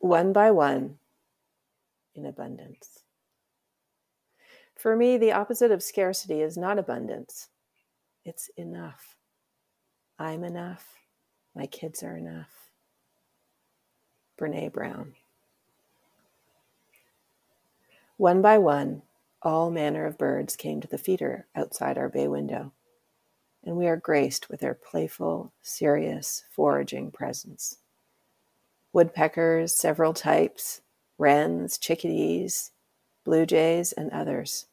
one by one in abundance. For me, the opposite of scarcity is not abundance, it's enough. I'm enough. My kids are enough. Brene Brown. One by one, all manner of birds came to the feeder outside our bay window, and we are graced with their playful, serious, foraging presence. Woodpeckers, several types, wrens, chickadees, blue jays, and others,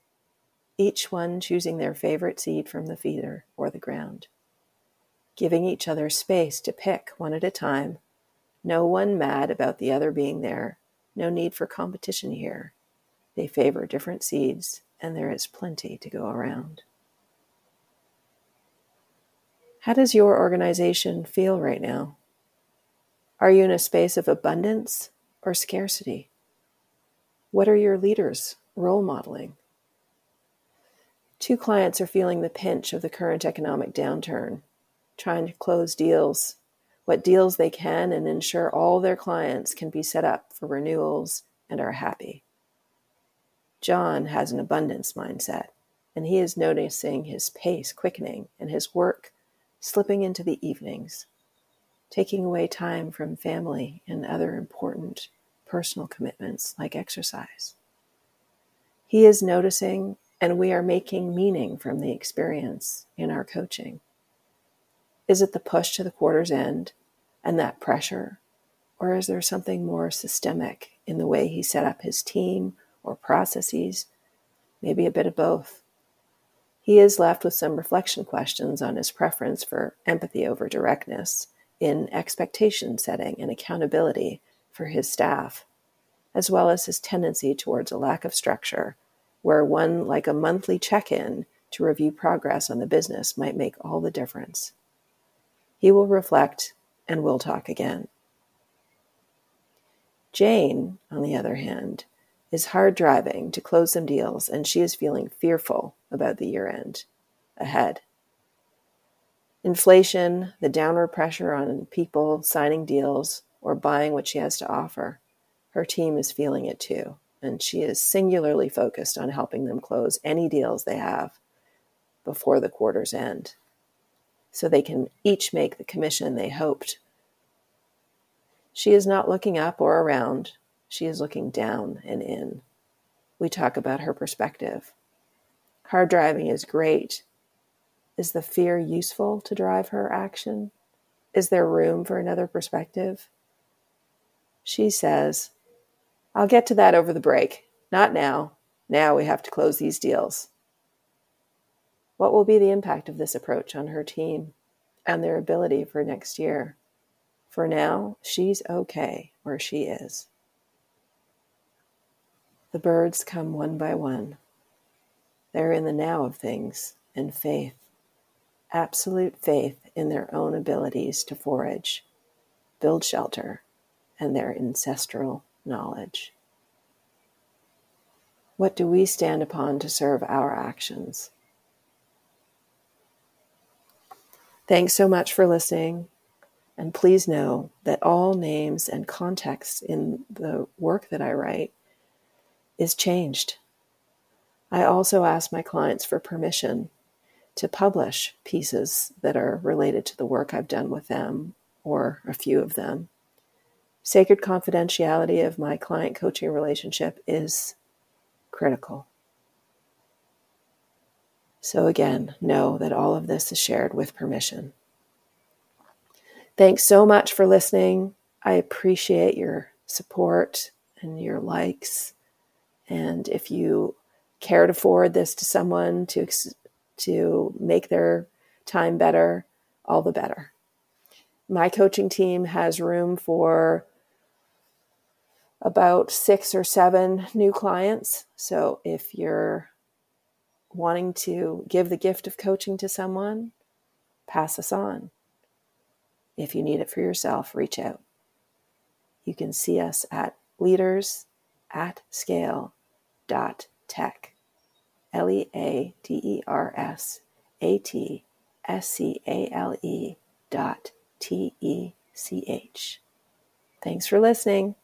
each one choosing their favorite seed from the feeder or the ground, giving each other space to pick one at a time, no one mad about the other being there, no need for competition here they favor different seeds, and there is plenty to go around. How does your organization feel right now? Are you in a space of abundance or scarcity? What are your leaders role modeling? Two clients are feeling the pinch of the current economic downturn, trying to close deals, what deals they can, and ensure all their clients can be set up for renewals and are happy. John has an abundance mindset, and he is noticing his pace quickening and his work slipping into the evenings, taking away time from family and other important personal commitments like exercise. He is noticing, and we are making meaning from the experience in our coaching. Is it the push to the quarter's end and that pressure? Or is there something more systemic in the way he set up his team or processes, maybe a bit of both. He is left with some reflection questions on his preference for empathy over directness in expectation setting and accountability for his staff, as well as his tendency towards a lack of structure, where one like a monthly check in to review progress on the business might make all the difference. He will reflect and we'll talk again. Jane, on the other hand, is hard driving to close some deals, and she is feeling fearful about the year end ahead. Inflation, the downward pressure on people signing deals or buying what she has to offer, her team is feeling it too, and she is singularly focused on helping them close any deals they have before the quarter's end so they can each make the commission they hoped. She is not looking up or around she is looking down and in. We talk about her perspective. Car driving is great. Is the fear useful to drive her action? Is there room for another perspective? She says, I'll get to that over the break. Not now. Now we have to close these deals. What will be the impact of this approach on her team and their ability for next year? For now, she's okay where she is. The birds come one by one. They're in the now of things and faith, absolute faith in their own abilities to forage, build shelter, and their ancestral knowledge. What do we stand upon to serve our actions? Thanks so much for listening. And please know that all names and contexts in the work that I write is changed. I also ask my clients for permission to publish pieces that are related to the work I've done with them or a few of them. Sacred confidentiality of my client coaching relationship is critical. So, again, know that all of this is shared with permission. Thanks so much for listening. I appreciate your support and your likes and if you care to forward this to someone to to make their time better, all the better. My coaching team has room for about six or seven new clients. So if you're wanting to give the gift of coaching to someone, pass us on. If you need it for yourself, reach out. You can see us at leaders at scale dot tech. L E A D E R S A T S C A L E dot T E C H. Thanks for listening.